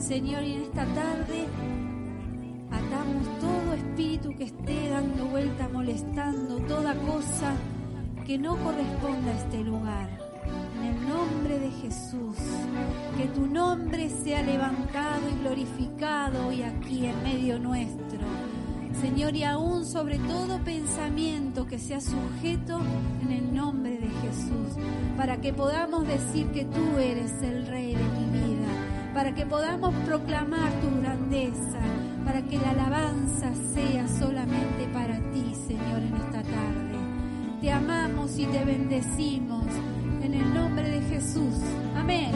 Señor, y en esta tarde atamos todo espíritu que esté dando vuelta, molestando, toda cosa que no corresponda a este lugar. En el nombre de Jesús, que tu nombre sea levantado y glorificado hoy aquí en medio nuestro. Señor, y aún sobre todo pensamiento que sea sujeto en el nombre de Jesús, para que podamos decir que tú eres el Rey de mi vida, para que podamos proclamar tu grandeza, para que la alabanza sea solamente para ti, Señor, en esta tarde. Te amamos y te bendecimos en el nombre de Jesús. Amén.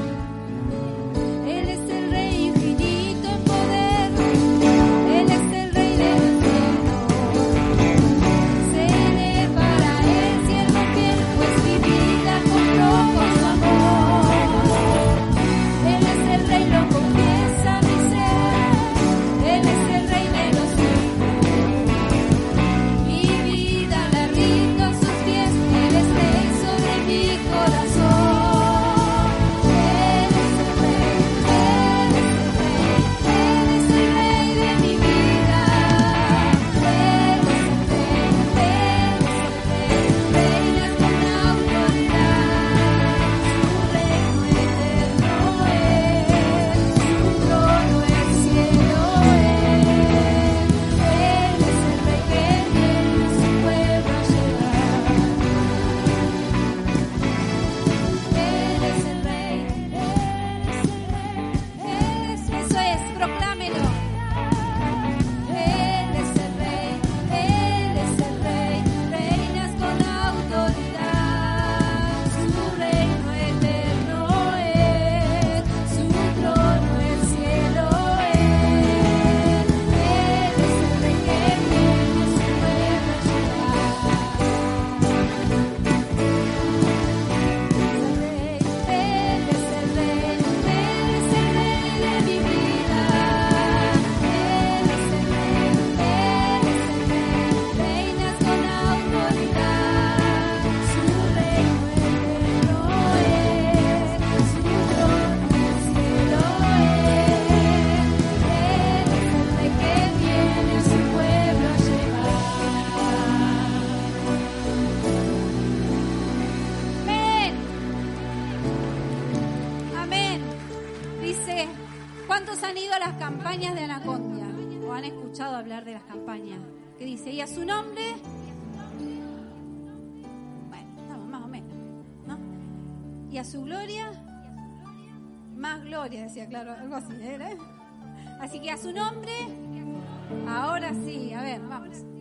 Él es el hablar de las campañas? Que dice, ¿y a su nombre? Bueno, estamos más o menos, ¿no? ¿Y a su gloria? Más gloria, decía, claro, algo así, ¿era? Así que a su nombre, ahora sí, a ver, vamos.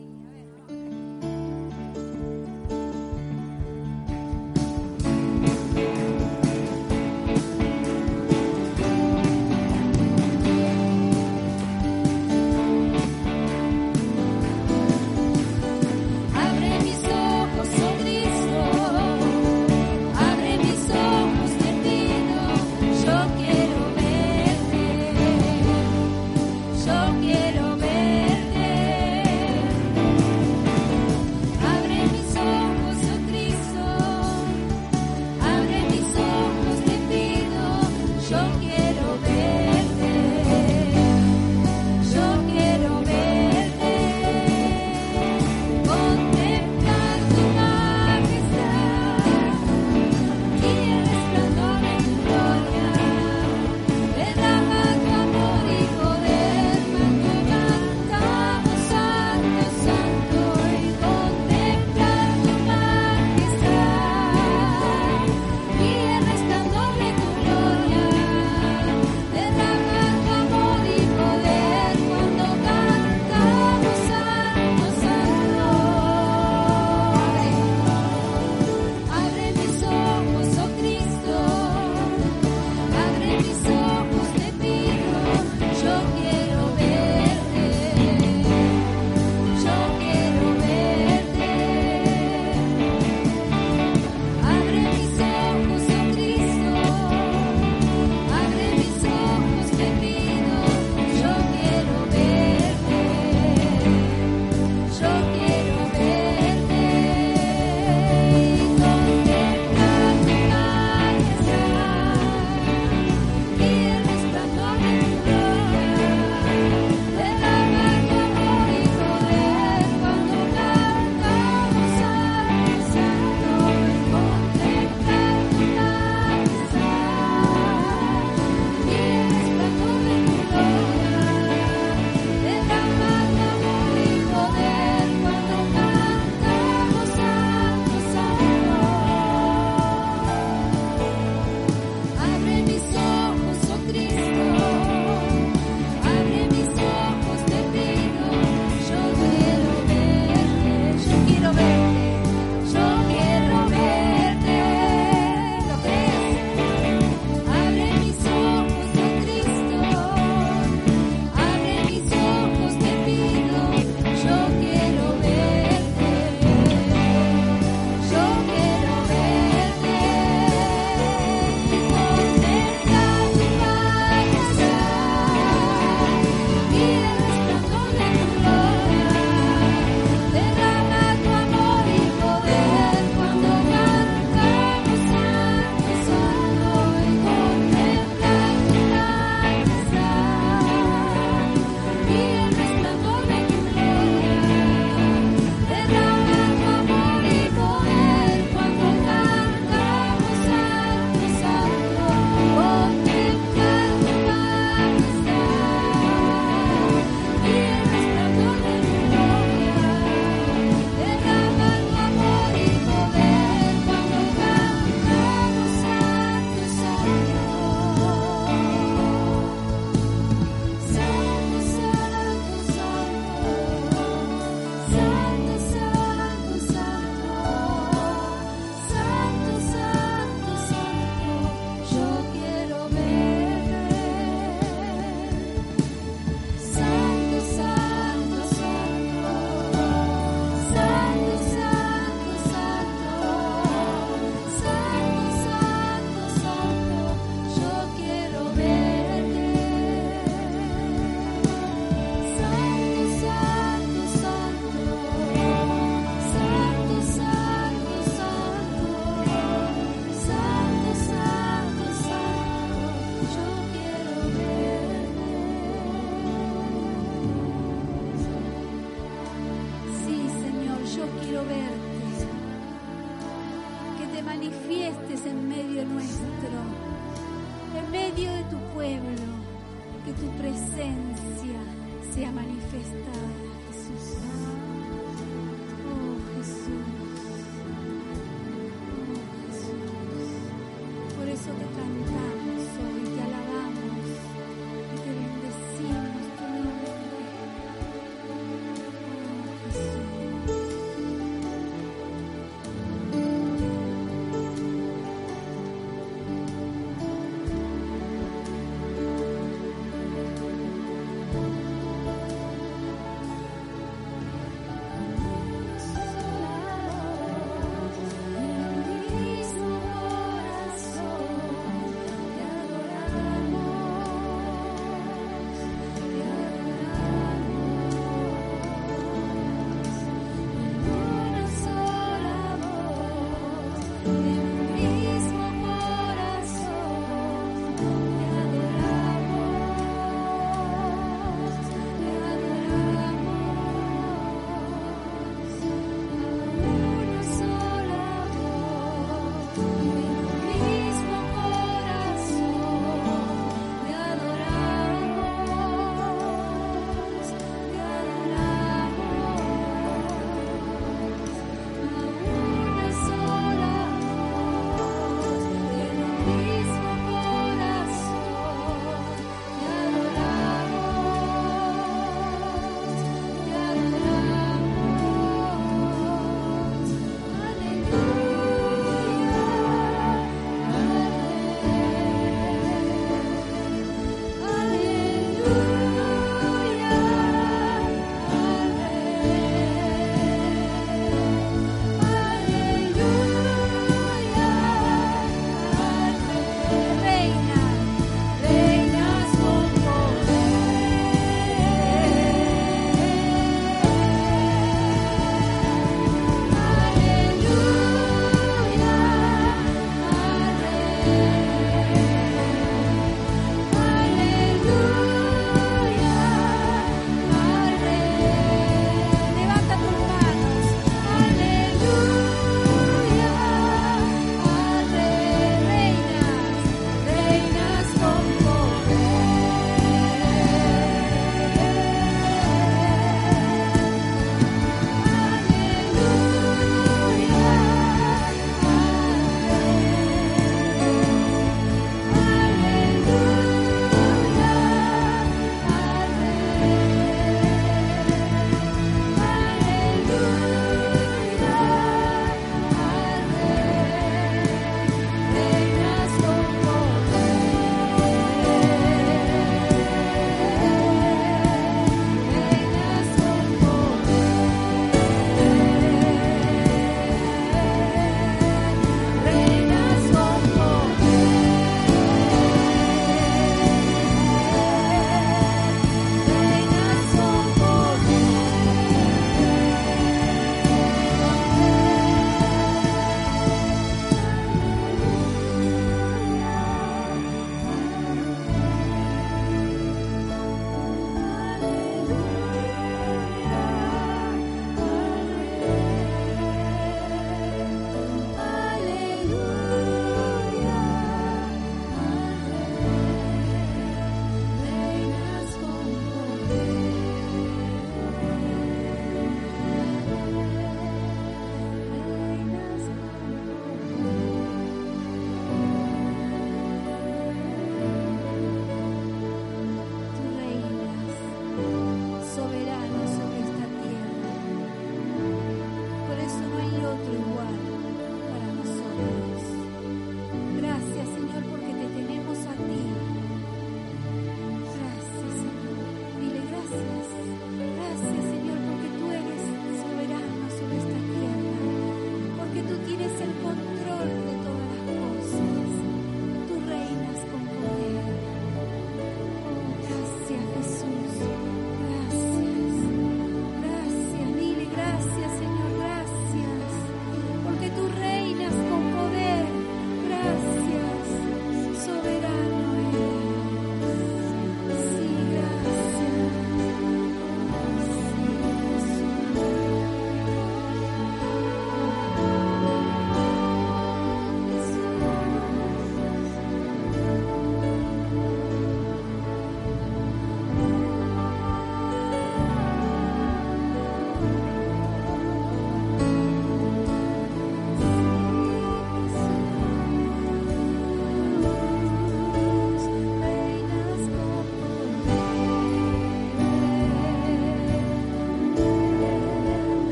show.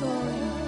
soaring.